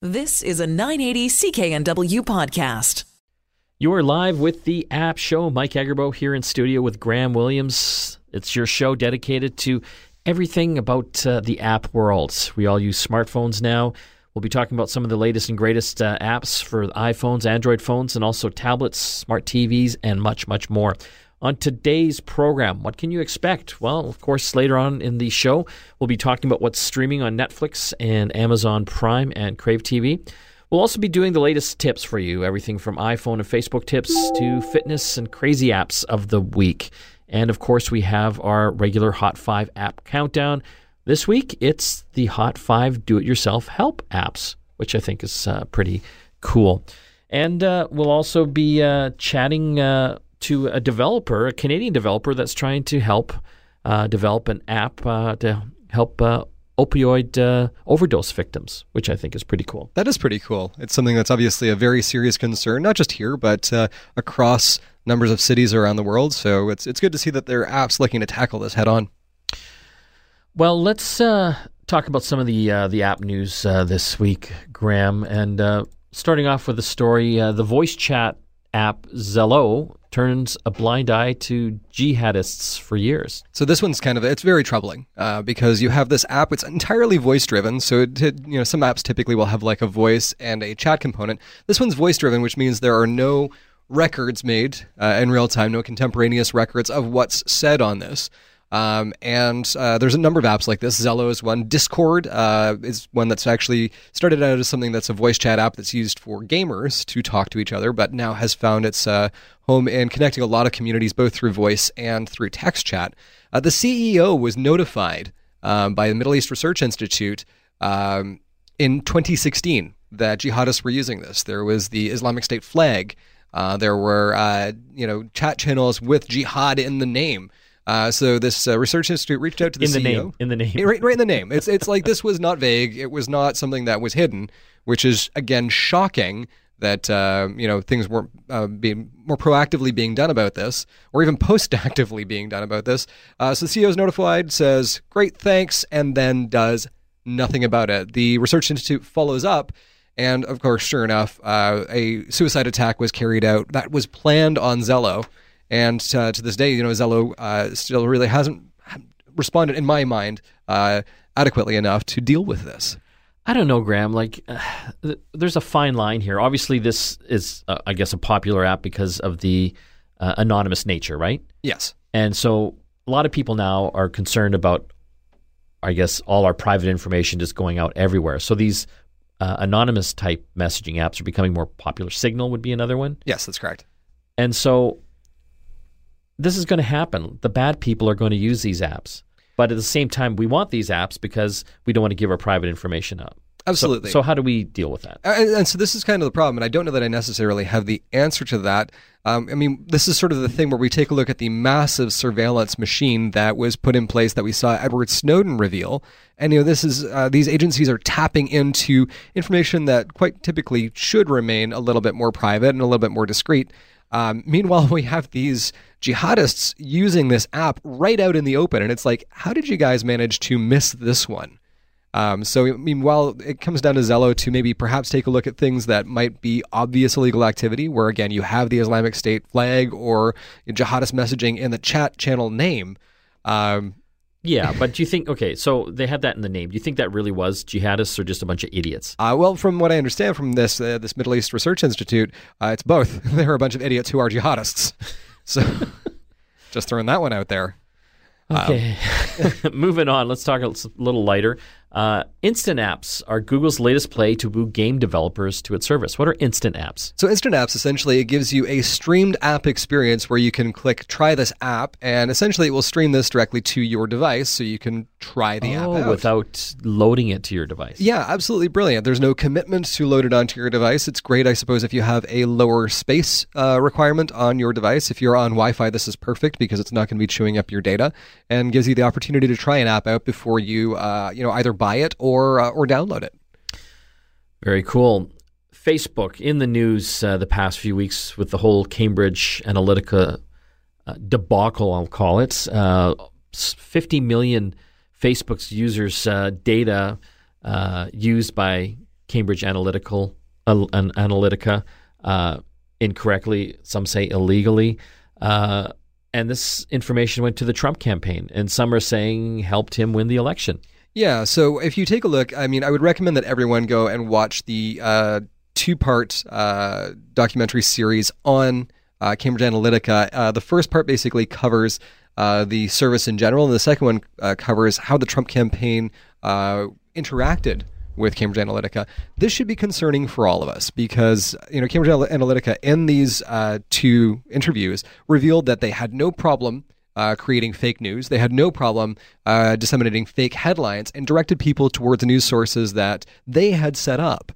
This is a 980 CKNW podcast. You are live with the App Show. Mike Agerbak here in studio with Graham Williams. It's your show dedicated to everything about uh, the app world. We all use smartphones now. We'll be talking about some of the latest and greatest uh, apps for iPhones, Android phones, and also tablets, smart TVs, and much, much more. On today's program, what can you expect? Well, of course, later on in the show, we'll be talking about what's streaming on Netflix and Amazon Prime and Crave TV. We'll also be doing the latest tips for you everything from iPhone and Facebook tips to fitness and crazy apps of the week. And of course, we have our regular Hot 5 app countdown. This week, it's the Hot 5 do it yourself help apps, which I think is uh, pretty cool. And uh, we'll also be uh, chatting uh, to a developer, a Canadian developer that's trying to help uh, develop an app uh, to help uh, opioid uh, overdose victims, which I think is pretty cool. That is pretty cool. It's something that's obviously a very serious concern, not just here, but uh, across numbers of cities around the world. So it's it's good to see that there are apps looking to tackle this head on. Well, let's uh, talk about some of the the app news this week, Graham, and starting off with a story: the voice chat app Zello turns a blind eye to jihadists for years. So this one's kind of it's very troubling uh, because you have this app. It's entirely voice driven. So it, you know some apps typically will have like a voice and a chat component. This one's voice driven, which means there are no records made uh, in real time, no contemporaneous records of what's said on this. Um, and uh, there's a number of apps like this. Zello is one. Discord uh, is one that's actually started out as something that's a voice chat app that's used for gamers to talk to each other, but now has found its uh, home in connecting a lot of communities both through voice and through text chat. Uh, the CEO was notified um, by the Middle East Research Institute um, in 2016 that jihadists were using this. There was the Islamic State flag. Uh, there were uh, you know chat channels with jihad in the name. Uh, so this uh, research institute reached out to the in the CEO. name in the name right, right in the name. It's it's like this was not vague. It was not something that was hidden, which is again shocking that uh, you know things weren't uh, being more proactively being done about this, or even post-actively being done about this. Uh, so the CEO is notified, says great thanks, and then does nothing about it. The research institute follows up. And of course, sure enough, uh, a suicide attack was carried out that was planned on Zello. And uh, to this day, you know, Zello uh, still really hasn't responded, in my mind, uh, adequately enough to deal with this. I don't know, Graham. Like, uh, there's a fine line here. Obviously, this is, uh, I guess, a popular app because of the uh, anonymous nature, right? Yes. And so a lot of people now are concerned about, I guess, all our private information just going out everywhere. So these anonymous type messaging apps are becoming more popular. Signal would be another one. Yes, that's correct. And so this is going to happen. The bad people are going to use these apps. But at the same time, we want these apps because we don't want to give our private information up. Absolutely. So, so how do we deal with that? And, and, so this is kind of the problem, and I don't know that I necessarily have the answer to that. Um, I mean, this is sort of the thing where we take a look at the massive surveillance machine that was put in place that we saw Edward Snowden reveal, and you know, this is uh, these agencies are tapping into information that quite typically should remain a little bit more private and a little bit more discreet. Um, meanwhile, we have these jihadists using this app right out in the open, and it's like, how did you guys manage to miss this one? Um, so, I mean, while it comes down to Zello to maybe perhaps take a look at things that might be obvious illegal activity, where again you have the Islamic State flag or jihadist messaging in the chat channel name. Um, yeah, but do you think okay? So they had that in the name. Do you think that really was jihadists or just a bunch of idiots? Uh, well, from what I understand from this uh, this Middle East Research Institute, uh, it's both. there are a bunch of idiots who are jihadists. So, just throwing that one out there. Okay, um. moving on. Let's talk a little lighter. Uh, instant apps are Google's latest play to woo game developers to its service. What are instant apps? So, instant apps essentially it gives you a streamed app experience where you can click try this app, and essentially it will stream this directly to your device so you can try the oh, app out. without loading it to your device. Yeah, absolutely brilliant. There's no commitment to load it onto your device. It's great, I suppose, if you have a lower space uh, requirement on your device. If you're on Wi Fi, this is perfect because it's not going to be chewing up your data and gives you the opportunity to try an app out before you, uh, you know, either buy it or uh, or download it. Very cool. Facebook in the news uh, the past few weeks with the whole Cambridge Analytica uh, debacle, I'll call it. Uh, 50 million Facebook's users' uh, data uh, used by Cambridge Analytical Analytica incorrectly, some say illegally. And this information went to the Trump campaign, and some are saying helped him win the election. Yeah. So if you take a look, I mean, I would recommend that everyone go and watch the uh, two part uh, documentary series on uh, Cambridge Analytica. Uh, the first part basically covers uh, the service in general, and the second one uh, covers how the Trump campaign interacted with Cambridge Analytica. This should be concerning for all of us because you know Cambridge Analytica in these uh, two interviews revealed that they had no problem. Uh, creating fake news. They had no problem uh, disseminating fake headlines and directed people towards news sources that they had set up.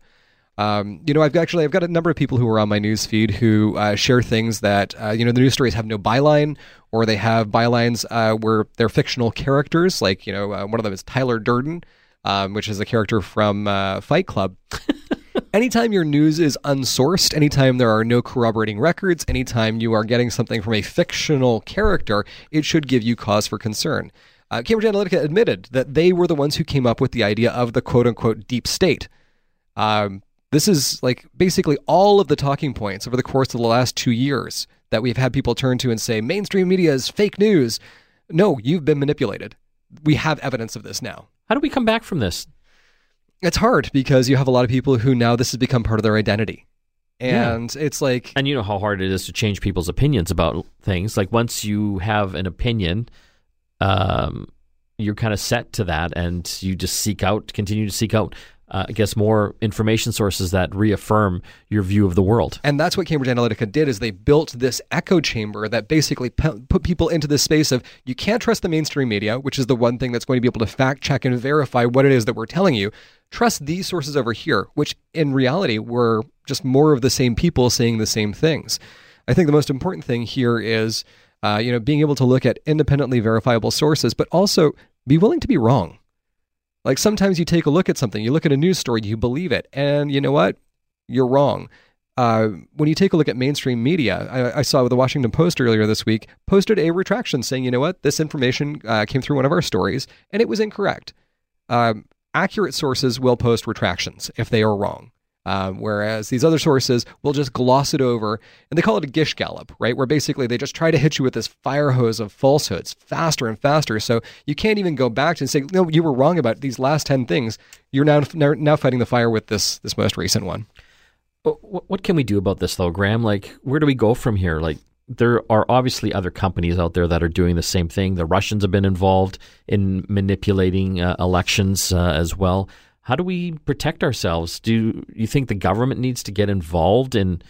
Um, you know, I've actually I've got a number of people who are on my news feed who uh, share things that uh, you know the news stories have no byline, or they have bylines uh, where they're fictional characters. Like you know, uh, one of them is Tyler Durden, um, which is a character from uh, Fight Club. anytime your news is unsourced, anytime there are no corroborating records, anytime you are getting something from a fictional character, it should give you cause for concern. Uh, Cambridge Analytica admitted that they were the ones who came up with the idea of the quote unquote deep state. Um, this is like basically all of the talking points over the course of the last two years that we've had people turn to and say mainstream media is fake news. No, you've been manipulated. We have evidence of this now. How do we come back from this? It's hard because you have a lot of people who now this has become part of their identity. And yeah. it's like. And you know how hard it is to change people's opinions about things. Like once you have an opinion, um, you're kind of set to that and you just seek out, continue to seek out uh, I guess more information sources that reaffirm your view of the world. And that's what Cambridge Analytica did is they built this echo chamber that basically put people into this space of you can't trust the mainstream media, which is the one thing that's going to be able to fact check and verify what it is that we're telling you. Trust these sources over here, which in reality were just more of the same people saying the same things. I think the most important thing here is, uh, you know, being able to look at independently verifiable sources, but also be willing to be wrong. Like sometimes you take a look at something, you look at a news story, you believe it, and you know what? You're wrong. Uh, when you take a look at mainstream media, I, I, saw the Washington Post earlier this week posted a retraction saying, you know what, this information uh, came through one of our stories and it was incorrect. Um, accurate sources will post retractions if they are wrong. Um, whereas these other sources will just gloss it over, and they call it a gish gallop, right? Where basically they just try to hit you with this fire hose of falsehoods faster and faster, so you can't even go back and say, "No, you were wrong about these last ten things." You're now now fighting the fire with this this most recent one. What can we do about this, though, Graham? Like, where do we go from here? Like, there are obviously other companies out there that are doing the same thing. The Russians have been involved in manipulating uh, elections uh, as well. How do we protect ourselves? Do you think the government needs to get involved in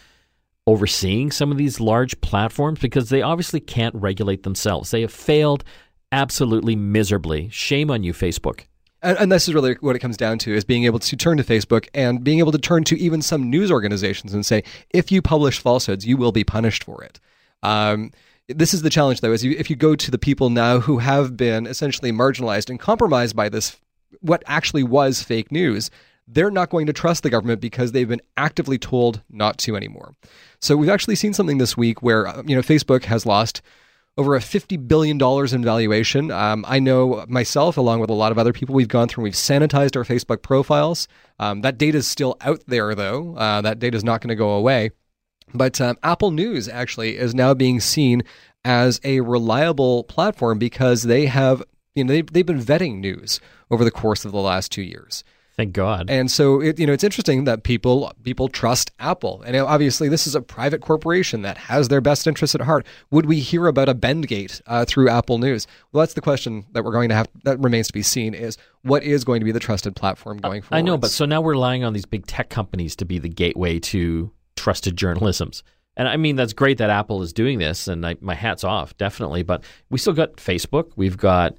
overseeing some of these large platforms? Because they obviously can't regulate themselves. They have failed absolutely miserably. Shame on you, Facebook. And, this is really what it comes down to is being able to turn to Facebook and being able to turn to even some news organizations and say, if you publish falsehoods, you will be punished for it. Um, this is the challenge, though, is you, if you go to the people now who have been essentially marginalized and compromised by this what actually was fake news, they're not going to trust the government because they've been actively told not to anymore. So we've actually seen something this week where uh, you know Facebook has lost over a $50 billion in valuation. Um, I know myself, along with a lot of other people, we've gone through and we've sanitized our Facebook profiles. Um, that data is still out there, though. Uh, that data is not going to go away. But um, Apple News actually is now being seen as a reliable platform because they have, you know, they've, they've been vetting news over the course of the last two years. Thank God. And so it, you know it's interesting that people people trust Apple, and obviously this is a private corporation that has their best interests at heart. Would we hear about a Bendgate uh, through Apple News? Well, that's the question that we're going to have. That remains to be seen. Is what is going to be the trusted platform uh, going forward? I know, but so now we're relying on these big tech companies to be the gateway to trusted journalisms. And I mean, that's great that Apple is doing this, and I, my hat's off, definitely. But we still got Facebook. We've got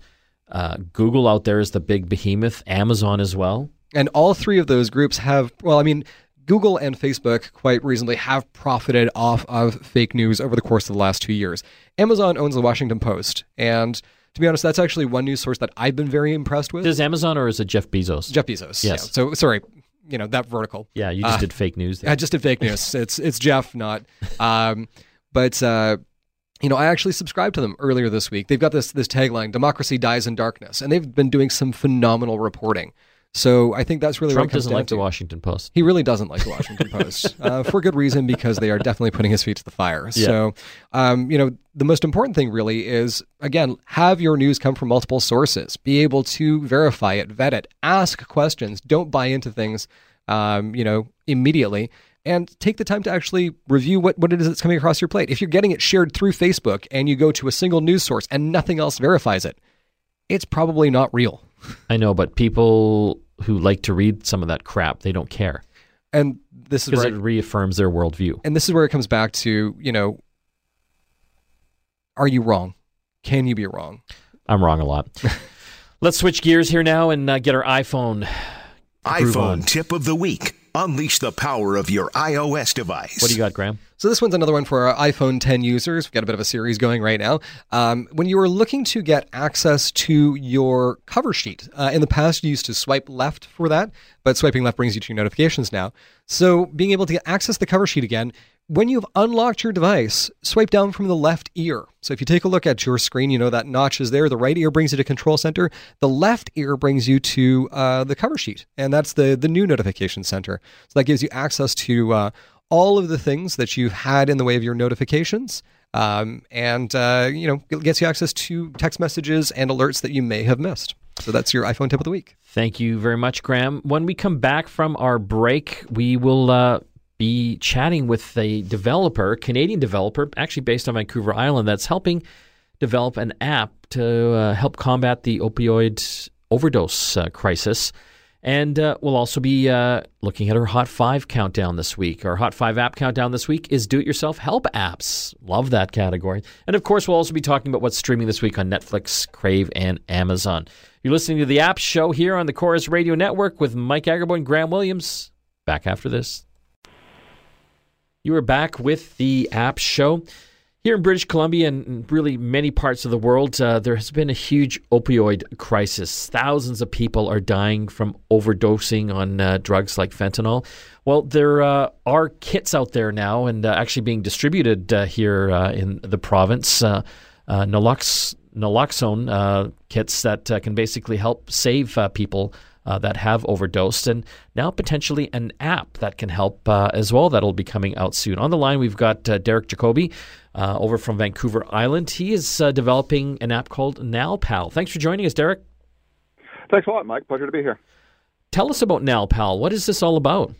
uh, Google out there is the big behemoth, Amazon as well. And all three of those groups have, well, I mean, Google and Facebook quite reasonably have profited off of fake news over the course of the last two years. Amazon owns the Washington Post. And to be honest, that's actually one news source that I've been very impressed with. Is Amazon or is it Jeff Bezos? Jeff Bezos. Yes. Yeah. So sorry, you know that vertical. Yeah, you just uh, did fake news. There. I just did fake news. it's it's Jeff, not. Um, but uh, you know, I actually subscribed to them earlier this week. They've got this this tagline: "Democracy dies in darkness," and they've been doing some phenomenal reporting. So I think that's really Trump what it comes doesn't like to. the Washington Post. He really doesn't like the Washington Post uh, for good reason because they are definitely putting his feet to the fire. So, um, you know, the most important thing really is again have your news come from multiple sources. Be able to verify it, vet it, ask questions. Don't buy into things, um, you know, immediately. And take the time to actually review what, what it is that's coming across your plate. If you're getting it shared through Facebook and you go to a single news source and nothing else verifies it, it's probably not real. I know, but people who like to read some of that crap, they don't care And this is because where it reaffirms their worldview. and this is where it comes back to you know are you wrong can you be wrong I'm wrong a lot. Let's switch gears here now and uh, get our iPhone. Groove on. iPhone tip of the week. Unleash the power of your iOS device. What do you got, Graham? so this one's another one for our iphone 10 users we've got a bit of a series going right now um, when you are looking to get access to your cover sheet uh, in the past you used to swipe left for that but swiping left brings you to your notifications now so being able to get access the cover sheet again when you've unlocked your device, swipe down from the left ear. So if you take a look at your screen, you know that notch is there. The right ear brings you to Control Center. The left ear brings you to uh, the cover sheet, and that's the the new notification center. So that gives you access to uh, all of the things that you've had in the way of your notifications, um, and uh, you know it gets you access to text messages and alerts that you may have missed. So that's your iPhone tip of the week. Thank you very much, Graham. When we come back from our break, we will uh, be chatting with a developer, Canadian developer, actually based on Vancouver Island, that's helping develop an app to uh, help combat the opioid overdose uh, crisis. And uh, we'll also be uh, looking at our Hot 5 countdown this week. Our Hot 5 app countdown this week is do it yourself help apps. Love that category. And of course, we'll also be talking about what's streaming this week on Netflix, Crave, and Amazon. You're listening to the App Show here on the Chorus Radio Network with Mike Agerbak and Graham Williams. Back after this. You are back with the App Show. Here in British Columbia and really many parts of the world, uh, there has been a huge opioid crisis. Thousands of people are dying from overdosing on uh, drugs like fentanyl. Well, there uh, are kits out there now and uh, actually being distributed uh, here uh, in the province. Nalox- naloxone kits that can basically help save people uh, that have overdosed, and now potentially an app that can help uh, as well. That'll be coming out soon. On the line, we've got uh, Derek Jacoby uh, over from Vancouver Island. He is uh, developing an app called NalPal. Thanks for joining us, Derek. Thanks a lot, Mike. Pleasure to be here. Tell us about NalPal. What is this all about?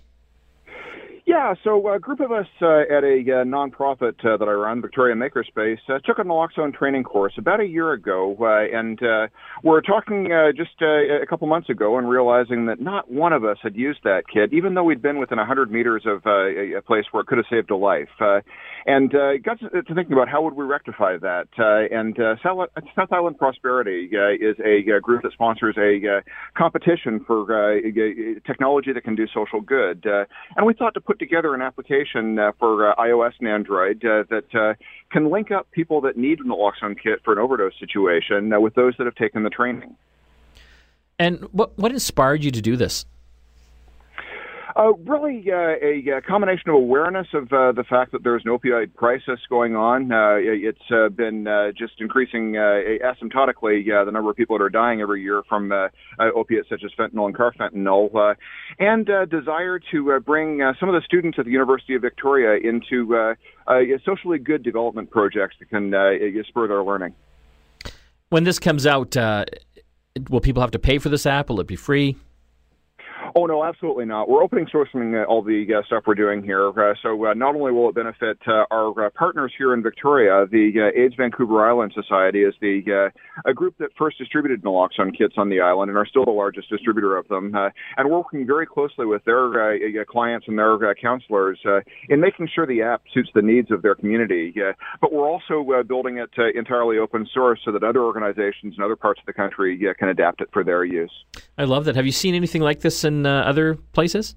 Yeah, so a group of us uh, at a uh, nonprofit uh, that I run, Victoria Makerspace, uh, took a naloxone training course about a year ago, uh, and uh, we're talking uh, just uh, a couple months ago and realizing that not one of us had used that kit, even though we'd been within 100 meters of uh, a, a place where it could have saved a life. Uh, and uh, got to, to thinking about how would we rectify that. Uh, and uh, South, Island Prosperity uh, is a uh, group that sponsors a uh, competition for technology that can do social good. And we thought to put together an application for iOS and Android that can link up people that need an naloxone kit for an overdose situation with those that have taken the training. And what what inspired you to do this? Uh, really, uh, a, combination of awareness of uh, the fact that there's an opioid crisis going on. Uh, it's uh, been uh, just increasing asymptotically the number of people that are dying every year from opiates such as fentanyl and carfentanil, uh, and desire to bring some of the students at the University of Victoria into socially good development projects that can spur their learning. When this comes out, will people have to pay for this app? Will it be free? Oh no, absolutely not. We're opening sourcing all the uh, stuff we're doing here. Uh, so uh, not only will it benefit uh, our uh, partners here in Victoria, the AIDS Vancouver Island Society is the a group that first distributed naloxone kits on the island and are still the largest distributor of them. And we're working very closely with their clients and their counselors in making sure the app suits the needs of their community. But we're also building it entirely open source so that other organizations in other parts of the country can adapt it for their use. I love that. Have you seen anything like this in uh, other places?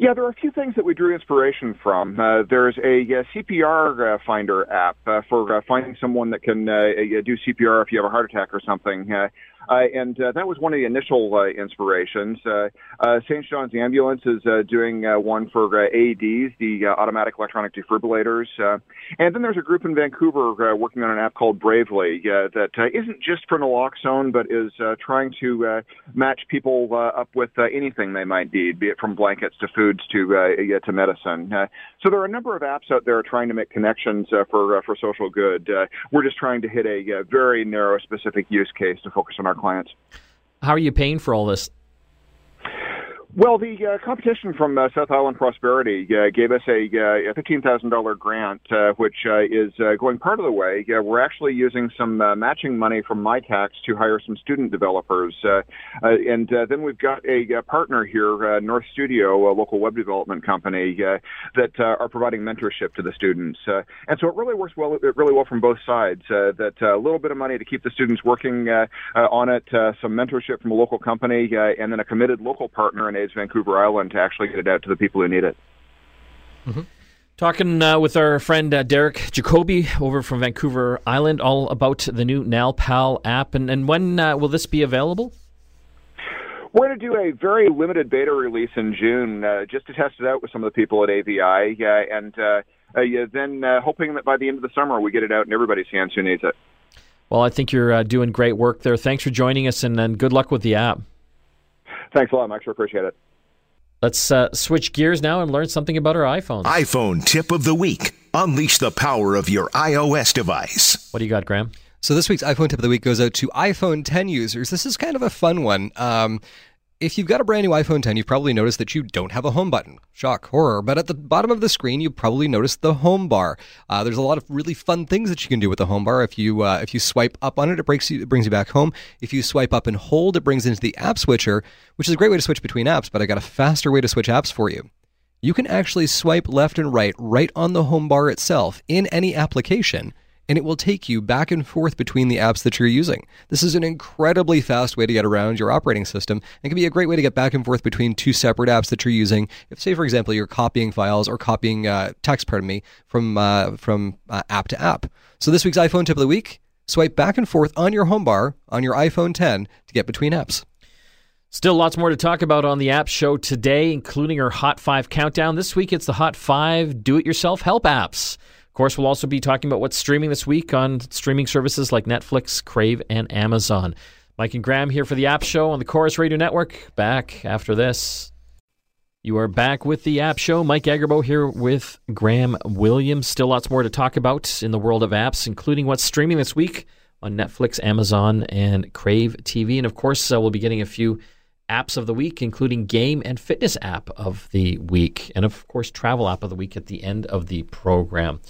Yeah, there are a few things that we drew inspiration from. Uh, there's a, uh CPR uh, finder app uh, for uh, finding someone that can uh, do CPR if you have a heart attack or something. Uh, and uh, that was one of the initial uh, inspirations. Uh, uh, St. John's Ambulance is uh, doing uh, one for uh, AEDs, the uh, automatic electronic defibrillators. And then there's a group in Vancouver working on an app called Bravely that isn't just for naloxone, but is trying to match people up with anything they might need, be it from blankets to foods to to medicine. So there are a number of apps out there trying to make connections for for social good. We're just trying to hit a, very narrow, specific use case to focus on our clients. How are you paying for all this? Well, the uh, competition from uh, South Island Prosperity uh, gave us a, uh, a $15,000 grant, uh, which uh, is uh, going part of the way. Uh, we're actually using some uh, matching money from Mitacs to hire some student developers. And then we've got a, uh partner here, North Studio, a local web development company, that are providing mentorship to the students. And so it really works well, really well from both sides. That a little bit of money to keep the students working on it, some mentorship from a local company, and then a committed local partner in AIDS Vancouver Island to actually get it out to the people who need it. Talking uh, with our friend uh, Derek Jacoby over from Vancouver Island, all about the new NalPal app, and, and when uh, will this be available? We're going to do a very limited beta release in June, uh, just to test it out with some of the people at AVI, uh, and uh, uh, yeah, then uh, hoping that by the end of the summer we get it out in everybody's hands who needs it. Well, I think you're uh, doing great work there. Thanks for joining us, and, and good luck with the app. Thanks a lot, Max. I appreciate it. Let's uh, switch gears now and learn something about our iPhones. iPhone tip of the week. Unleash the power of your iOS device. what do you got, Graham? So this week's iPhone tip of the week goes out to iPhone 10 users. This is kind of a fun one. Um, if you've got a brand new iPhone 10, you've probably noticed that you don't have a home button. Shock, horror. But at the bottom of the screen, you probably noticed the home bar. Uh, there's a lot of really fun things that you can do with the home bar. If you uh, if you swipe up on it, it, breaks you, it brings you back home. If you swipe up and hold, it brings into the app switcher, which is a great way to switch between apps. But I got a faster way to switch apps for you. You can actually swipe left and right right on the home bar itself in any application and it will take you back and forth between the apps that you're using. This is an incredibly fast way to get around your operating system and can be a great way to get back and forth between two separate apps that you're using. If, say, for example, you're copying files or copying uh, text, pardon me, from uh, from uh, app to app. So this week's iPhone tip of the week: swipe back and forth on your home bar on your iPhone 10 to get between apps. Still lots more to talk about on the app show today, including our Hot 5 countdown. This week it's the Hot 5 do it yourself help apps. Of course, we'll also be talking about what's streaming this week on streaming services like Netflix, Crave, and Amazon. Mike and Graham here for the App Show on the Chorus Radio Network. Back after this. You are back with the App Show. Mike Agerbak here with Graham Williams. Still lots more to talk about in the world of apps, including what's streaming this week on Netflix, Amazon, and Crave TV. And of course, uh, we'll be getting a few apps of the week, including game and fitness app of the week, and of course, travel app of the week at the end of the program.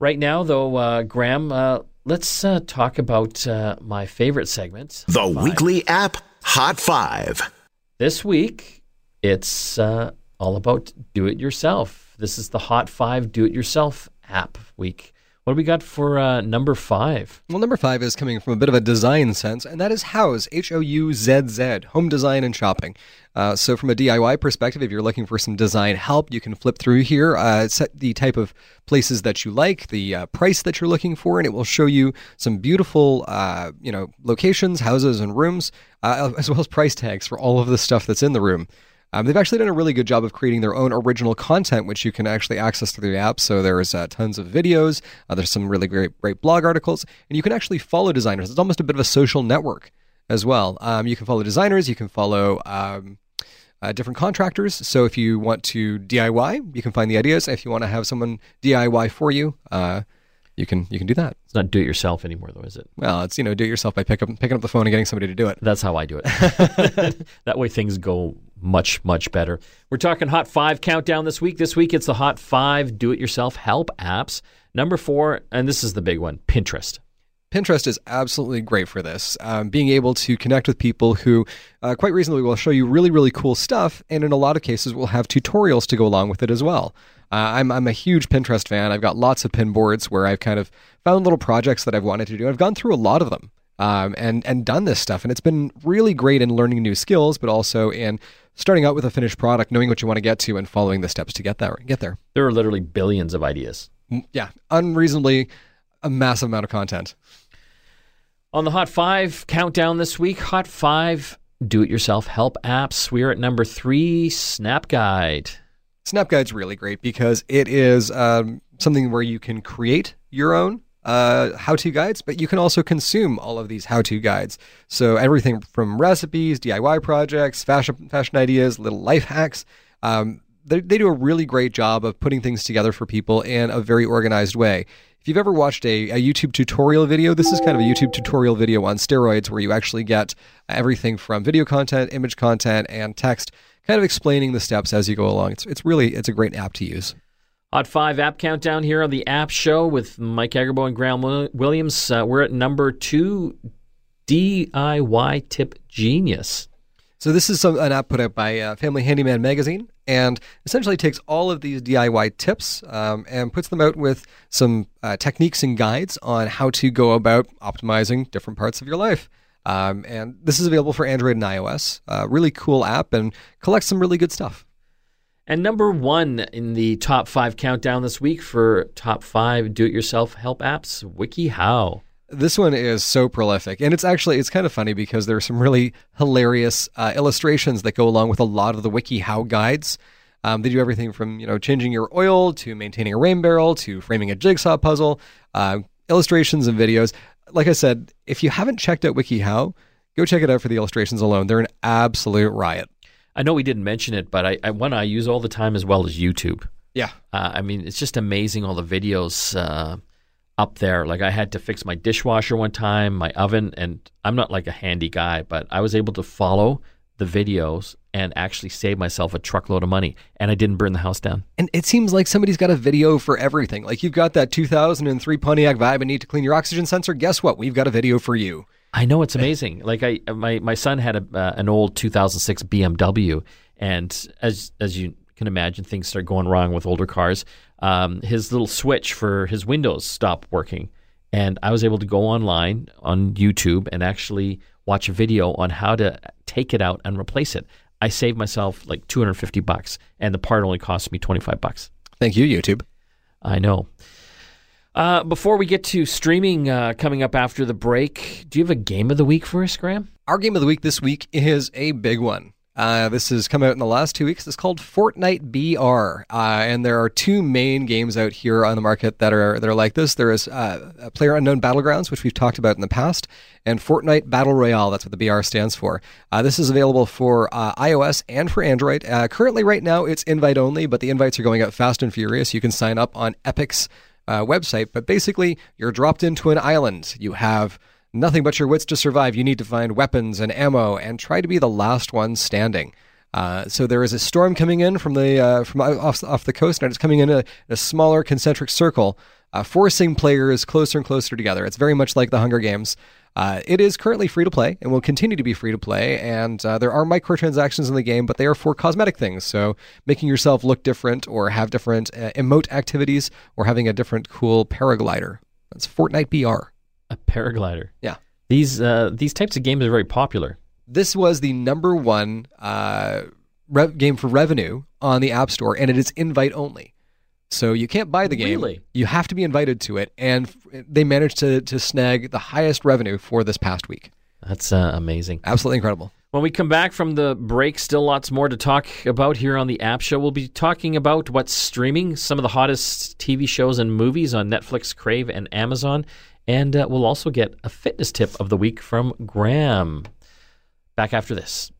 Right now, though, uh, Graham, uh, let's uh, talk about uh, my favorite segment. The Five. weekly app Hot 5. This week, it's uh, all about do it yourself. This is the Hot 5 Do It Yourself app week. What do we got for uh, number five? Well, number five is coming from a bit of a design sense, and that is Houzz, H O U Z Z, home design and shopping. Uh, so, from a DIY perspective, if you're looking for some design help, you can flip through here, uh, set the type of places that you like, the uh, price that you're looking for, and it will show you some beautiful, uh, you know, locations, houses, and rooms, uh, as well as price tags for all of the stuff that's in the room. Um, they've actually done a really good job of creating their own original content, which you can actually access through the app. So there's uh, tons of videos, uh, there's some really great, great blog articles, and you can actually follow designers. It's almost a bit of a social network as well. Um, you can follow designers, you can follow um, uh, different contractors. So if you want to DIY, you can find the ideas. If you want to have someone DIY for you, uh, you can you can do that. It's not do it yourself anymore, though, is it? Well, it's you know do it yourself by pick up, picking up the phone and getting somebody to do it. That's how I do it. that way things go much, much better. We're talking Hot 5 countdown this week. This week it's the Hot 5 do it yourself help apps. Number four, and this is the big one Pinterest. Pinterest is absolutely great for this. Um, being able to connect with people who, uh, quite reasonably, will show you really, really cool stuff, and in a lot of cases, will have tutorials to go along with it as well. Uh, I'm I'm a huge Pinterest fan. I've got lots of pin boards where I've kind of found little projects that I've wanted to do. I've gone through a lot of them. Um, and and done this stuff, and it's been really great in learning new skills, but also in starting out with a finished product, knowing what you want to get to, and following the steps to get there. Get there. There are literally billions of ideas. Yeah, unreasonably a massive amount of content. On the Hot 5 countdown this week, Hot 5 do it yourself help apps. We are at number three, Snap Guide. Snap Guide's really great because it is um, something where you can create your own uh, how-to guides, but you can also consume all of these how-to guides. So everything from recipes, DIY projects, fashion fashion ideas, little life hacks. Um, they, they do a really great job of putting things together for people in a very organized way. If you've ever watched a, a YouTube tutorial video, this is kind of a YouTube tutorial video on steroids where you actually get everything from video content, image content, and text, kind of explaining the steps as you go along. It's, it's really it's a great app to use. Hot 5 app countdown here on the App Show with Mike Agerbak and Graham Williams. Uh, we're at number two, DIY Tip Genius. So this is some, an app put out by uh, Family Handyman Magazine, and essentially takes all of these DIY tips um, and puts them out with some uh, techniques and guides on how to go about optimizing different parts of your life. Um, and this is available for Android and iOS. Uh, really cool app and collects some really good stuff. And number one in the top five countdown this week for top five do-it-yourself help apps, WikiHow. This one is so prolific, and it's actually it's kind of funny because there are some really hilarious uh, illustrations that go along with a lot of the WikiHow guides. Um, they do everything from you know changing your oil to maintaining a rain barrel to framing a jigsaw puzzle, uh, illustrations and videos. Like I said, if you haven't checked out WikiHow, go check it out for the illustrations alone. They're an absolute riot. I know we didn't mention it, but I, I one I use all the time as well as YouTube. Yeah, uh, I mean it's just amazing all the videos uh, up there. Like I had to fix my dishwasher one time, my oven, and I'm not like a handy guy, but I was able to follow the videos and actually save myself a truckload of money, and I didn't burn the house down. And it seems like somebody's got a video for everything. Like you've got that 2003 Pontiac Vibe and need to clean your oxygen sensor. Guess what? We've got a video for you. I know it's amazing. like I, my my son had a, uh, an old 2006 BMW, and as as you can imagine, things start going wrong with older cars. Um, his little switch for his windows stopped working, and I was able to go online on YouTube and actually watch a video on how to take it out and replace it. I saved myself like 250 bucks, and the part only cost me 25 bucks. Thank you, YouTube. I know. Uh, before we get to streaming uh, coming up after the break, do you have a game of the week for us, Graham? Our game of the week this week is a big one. Uh, this has come out in the last two weeks. It's called Fortnite BR, uh, and there are two main games out here on the market that are that are like this. There is uh, Player Unknown Battlegrounds, which we've talked about in the past, and Fortnite Battle Royale. That's what the BR stands for. Uh, this is available for uh, iOS and for Android. Uh, currently, right now, it's invite only, but the invites are going out fast and furious. You can sign up on Epic's website, but basically, you're dropped into an island. You have nothing but your wits to survive. You need to find weapons and ammo and try to be the last one standing. Uh, so there is a storm coming in from the uh, from off, off the coast, and it's coming in a, a smaller concentric circle, uh, forcing players closer and closer together. It's very much like the Hunger Games. Uh, it is currently free to play and will continue to be free to play. And uh, there are microtransactions in the game, but they are for cosmetic things. So making yourself look different, or have different uh, emote activities, or having a different cool paraglider. That's Fortnite BR. A paraglider. Yeah. These uh, these types of games are very popular. This was the number one uh, rev- game for revenue on the App Store, and it is invite only. So you can't buy the game. Really? You have to be invited to it, and they managed to to snag the highest revenue for this past week. That's uh, amazing. Absolutely incredible. When we come back from the break, still lots more to talk about here on the App Show. We'll be talking about what's streaming, some of the hottest TV shows and movies on Netflix, Crave, and Amazon. And uh, we'll also get a fitness tip of the week from Graham. Back after this.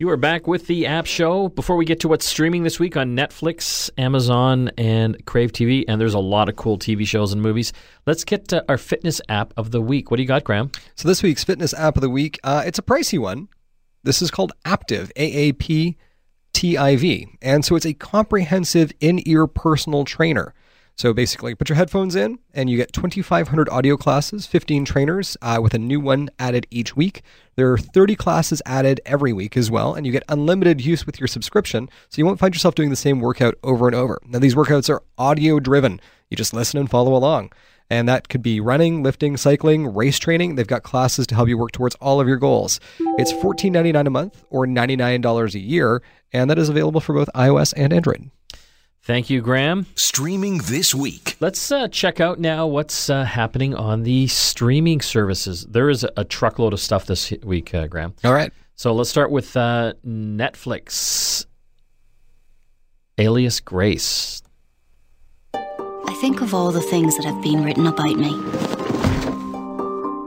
You are back with the App Show. Before we get to what's streaming this week on Netflix, Amazon, and Crave TV, and there's a lot of cool TV shows and movies, let's get to our fitness app of the week. What do you got, Graham? So this week's fitness app of the week, uh, it's a pricey one. This is called Aaptiv, A A P T I V, and so it's a comprehensive in-ear personal trainer. So basically, put your headphones in, and you get 2,500 audio classes, 15 trainers, uh, with a new one added each week. There are 30 classes added every week as well, and you get unlimited use with your subscription, so you won't find yourself doing the same workout over and over. Now, these workouts are audio driven. You just listen and follow along. And that could be running, lifting, cycling, race training. They've got classes to help you work towards all of your goals. It's $14.99 a month or $99 a year, and that is available for both iOS and Android. Thank you, Graham. Streaming this week. Let's uh, check out now what's uh, happening on the streaming services. There is a, a truckload of stuff this week, uh, Graham. All right. So let's start with uh, Netflix. Alias Grace. I think of all the things that have been written about me.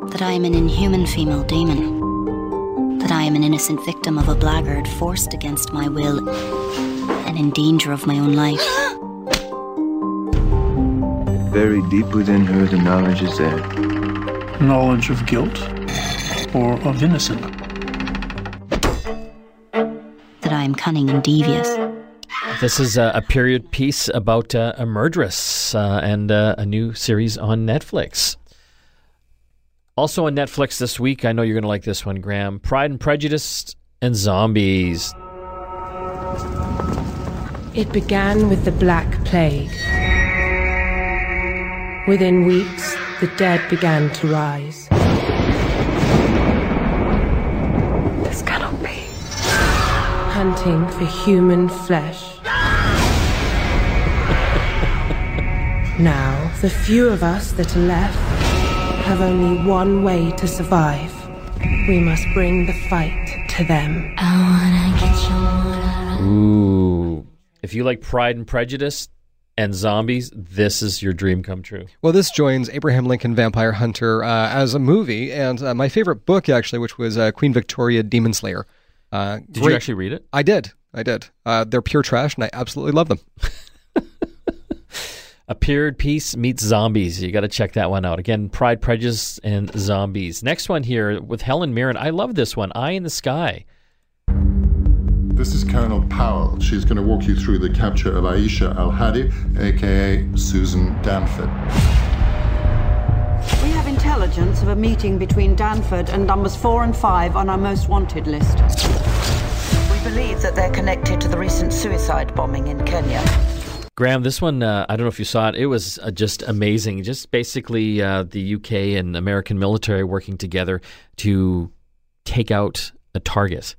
That I am an inhuman female demon. That I am an innocent victim of a blackguard forced against my will and in danger of my own life. Very deep within her, the knowledge is there. knowledge of guilt or of innocence. That I am cunning and devious. This is a, a period piece about uh, a murderess uh, and uh, a new series on Netflix. Also on Netflix this week, I know you're going to like this one, Graham Pride and Prejudice and Zombies. It began with the Black Plague. Within weeks, the dead began to rise. This cannot be. Hunting for human flesh. now, the few of us that are left have only one way to survive. We must bring the fight to them. Ooh. If you like Pride and Prejudice and zombies, this is your dream come true. Well, this joins Abraham Lincoln Vampire Hunter uh, as a movie, and uh, my favorite book actually, which was uh, Queen Victoria Demon Slayer. Uh, Did great- you actually read it? I did. I did. Uh, they're pure trash, and I absolutely love them. A period piece meets zombies. You got to check that one out. Again, Pride, Prejudice, and Zombies. Next one here with Helen Mirren. I love this one. Eye in the Sky. This is Colonel Powell. She's going to walk you through the capture of Aisha Al Hadi, aka Susan Danford. We have intelligence of a meeting between Danford and numbers four and five on our most wanted list. We believe that they're connected to the recent suicide bombing in Kenya. Graham, this one, uh, I don't know if you saw it. It was uh, just amazing. Just basically uh, the UK and American military working together to take out a target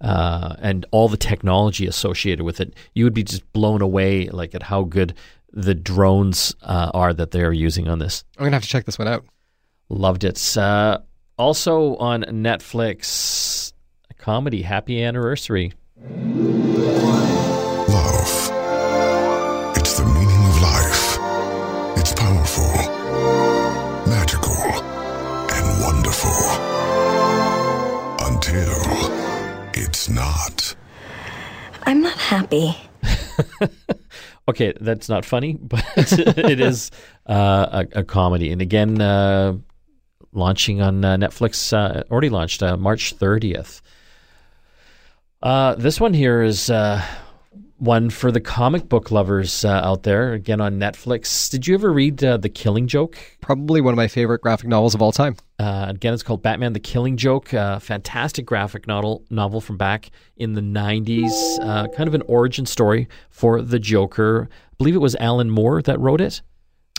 uh, and all the technology associated with it. You would be just blown away, like at how good the drones uh, are that they are using on this. I'm gonna have to check this one out. Loved it. Uh, also on Netflix, a comedy, Happy Anniversary. I'm not happy. Okay, that's not funny, but it is uh, a, a comedy. And again, uh, launching on uh, Netflix, uh, already launched uh, March 30th. Uh, this one here is uh, one for the comic book lovers uh, out there, again on Netflix. Did you ever read uh, The Killing Joke? Probably one of my favorite graphic novels of all time. Uh, again, it's called Batman: The Killing Joke. Uh, fantastic graphic novel novel from back in the '90s. Uh, kind of an origin story for the Joker. I believe it was Alan Moore that wrote it.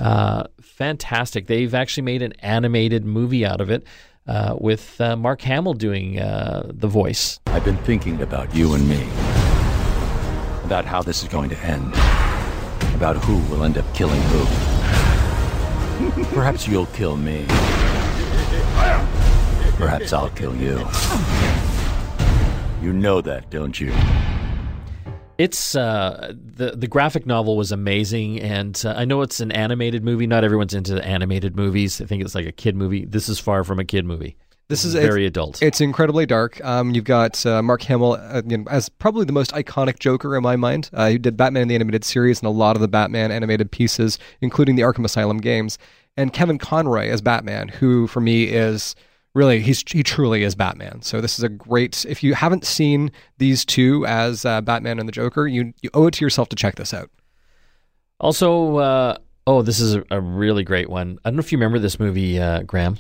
Uh, fantastic. They've actually made an animated movie out of it uh, with uh, Mark Hamill doing the voice. I've been thinking about you and me. About how this is going to end. About who will end up killing who. Perhaps you'll kill me. Perhaps I'll kill you. You know that, don't you? It's uh, the the graphic novel was amazing, and uh, I know it's an animated movie. Not everyone's into animated movies. I think it's like a kid movie. This is far from a kid movie. This is very it's, adult. It's incredibly dark. Um, you've got uh, Mark Hamill uh, you know, as probably the most iconic Joker in my mind. Uh, he did Batman in the animated series and a lot of the Batman animated pieces, including the Arkham Asylum games, and Kevin Conroy as Batman, who for me is really he's he truly is Batman. So this is a great. If you haven't seen these two as uh, Batman and the Joker, you you owe it to yourself to check this out. Also, uh, oh, this is a, a, really great one. I don't know if you remember this movie, uh, Graham.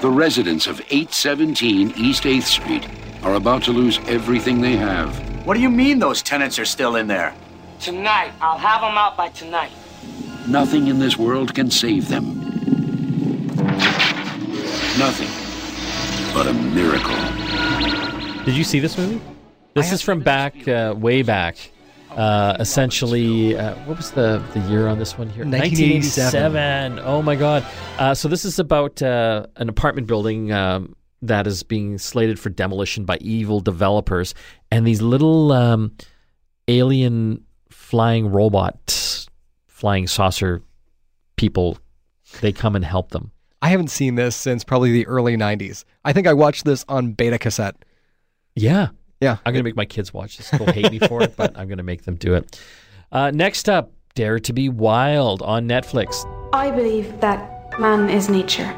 The residents of 817 East 8th Street are about to lose everything they have. What do you mean those tenants are still in there? Tonight. I'll have them out by tonight. Nothing in this world can save them. Nothing but a miracle. Did you see this movie? This is from back, uh, way back. Uh, essentially, uh, what was the, the year on this one here? 1987. 1987. Oh my God. Uh, so this is about uh, an apartment building um, that is being slated for demolition by evil developers, and these little um, alien flying robot, flying saucer people, they come and help them. I haven't seen this since probably the early 90s. I think I watched this on beta cassette. Yeah. Yeah. I'm going to make my kids watch this. They'll hate me for it, but I'm going to make them do it. Uh, next up, Dare to be Wild on Netflix. I believe that man is nature.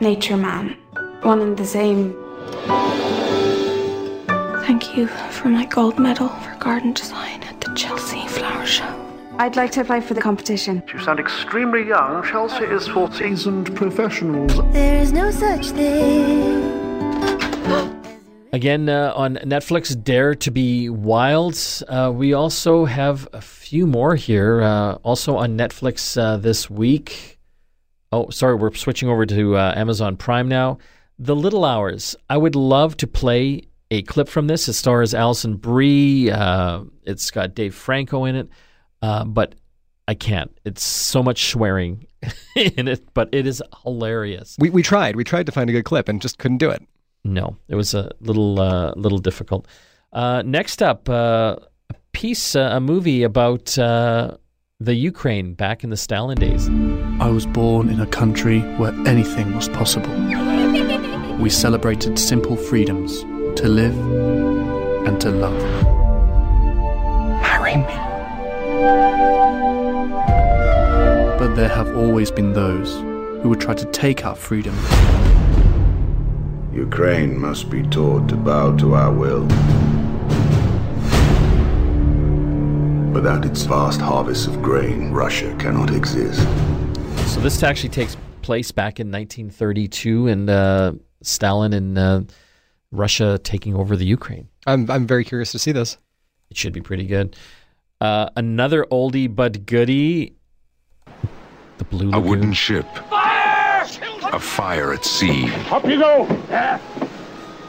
Nature man. One and the same. Thank you for my gold medal for garden design at the Chelsea Flower Show. I'd like to apply for the competition. You sound extremely young. Chelsea is for seasoned professionals. There is no such thing. Again, uh, on Netflix, Dare to be Wild. Uh, we also have a few more here. Uh, also on Netflix uh, this week. Oh, sorry, we're switching over to uh, Amazon Prime now. The Little Hours. I would love to play a clip from this. It stars Alison Brie. Uh, it's got Dave Franco in it, but I can't. It's so much swearing in it, but it is hilarious. We, we tried. We tried to find a good clip and just couldn't do it. No, it was a little uh, little difficult. Uh, next up, uh, a piece, uh, a movie about uh, the Ukraine back in the Stalin days. I was born in a country where anything was possible. We celebrated simple freedoms to live and to love. Marry me. But there have always been those who would try to take our freedom. Ukraine must be taught to bow to our will. Without its vast harvests of grain, Russia cannot exist. So this actually takes place back in 1932, and uh, Stalin and uh, Russia taking over the Ukraine. I'm I'm very curious to see this. It should be pretty good. Uh, another oldie but goodie. The Blue A wooden ship. Fire! A fire at sea. Up you go!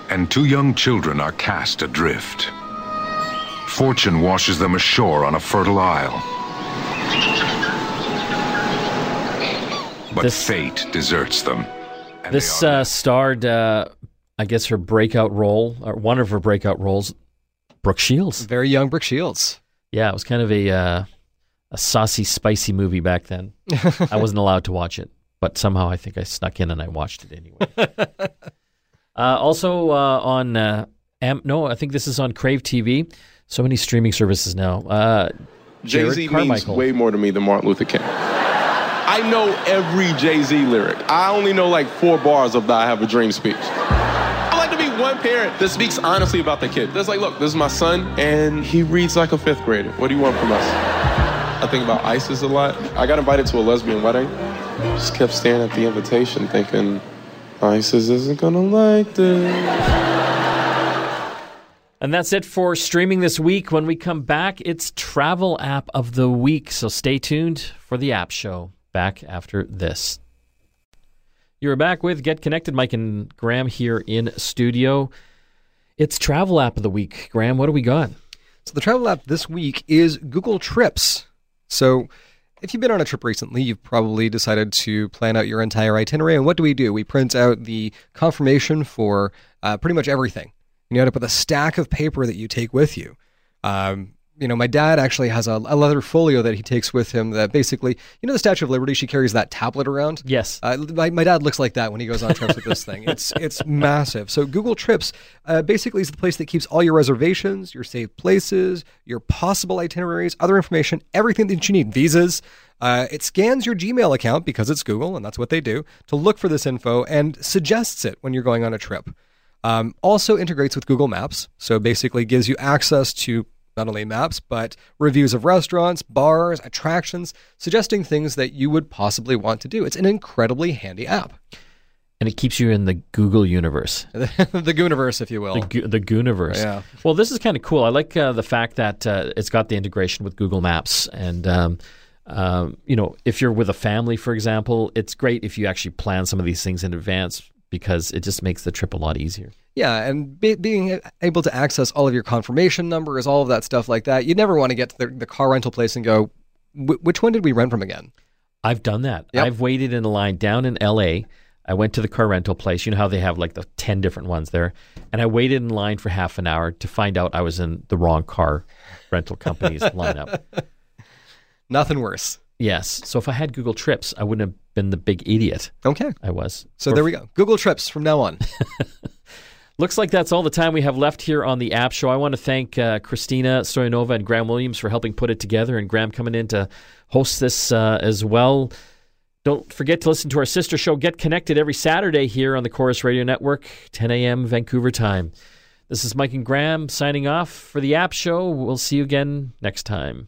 And two young children are cast adrift. Fortune washes them ashore on a fertile isle. But This- fate deserts them. This uh, starred, uh, I guess, her breakout role, or one of her breakout roles, Brooke Shields. Very young Brooke Shields. Yeah, it was kind of a uh, a saucy, spicy movie back then. I wasn't allowed to watch it, but somehow I think I snuck in and I watched it anyway. uh, also uh, on uh, Am- no, I think this is on Crave TV. So many streaming services now. Uh, Jay Z means way more to me than Martin Luther King. I know every Jay Z lyric. I only know like four bars of the I Have a Dream speech. One parent that speaks honestly about the kid. That's like, look, this is my son, and he reads like a fifth grader. What do you want from us? I think about ISIS a lot. I got invited to a lesbian wedding. Just kept staring at the invitation, thinking, ISIS isn't gonna like this. And that's it for streaming this week. When we come back, it's Travel App of the Week. So stay tuned for the App Show. Back after this. You're back with Get Connected. Mike and Graham here in studio. It's Travel App of the Week. Graham, what do we got? So the travel app this week is Google Trips. So if you've been on a trip recently, you've probably decided to plan out your entire itinerary. And what do we do? We print out the confirmation for uh, pretty much everything. And you end up with a stack of paper that you take with you. Um, you know, my dad actually has a, a leather folio that he takes with him that basically, you know, the Statue of Liberty, she carries that tablet around. Yes. Uh, my, my dad looks like that when he goes on trips with this thing. It's it's massive. So Google Trips uh, basically is the place that keeps all your reservations, your saved places, your possible itineraries, other information, everything that you need, visas. Uh, it scans your Gmail account because it's Google and that's what they do to look for this info and suggests it when you're going on a trip. Um, also integrates with Google Maps, so basically gives you access to not only maps but reviews of restaurants, bars, attractions, suggesting things that you would possibly want to do. It's an incredibly handy app. And it keeps you in the Google universe. the Gooniverse, if you will. The, Go- the Gooniverse. Yeah. Well, this is kind of cool. I like uh, the fact that uh, it's got the integration with Google Maps. And, um, um, you know, if you're with a family, for example, it's great if you actually plan some of these things in advance. Because it just makes the trip a lot easier. Yeah, and be, being able to access all of your confirmation numbers, all of that stuff like that. You never want to get to the, the car rental place and go, which one did we rent from again? I've done that. Yep. I've waited in a line down in LA. I went to the car rental place. You know how they have like the 10 different ones there. And I waited in line for half an hour to find out I was in the wrong car rental company's lineup. Nothing worse. Yes. So if I had Google Trips, I wouldn't have been the big idiot. Okay. I was. So there we go. Google Trips from now on. Looks like that's all the time we have left here on the app show. I want to thank uh, Christina Stoyanova and Graham Williams for helping put it together, and Graham coming in to host this uh, as well. Don't forget to listen to our sister show, Get Connected, every Saturday here on the Corus Radio Network, 10 a.m. Vancouver time. This is Mike and Graham signing off for the app show. We'll see you again next time.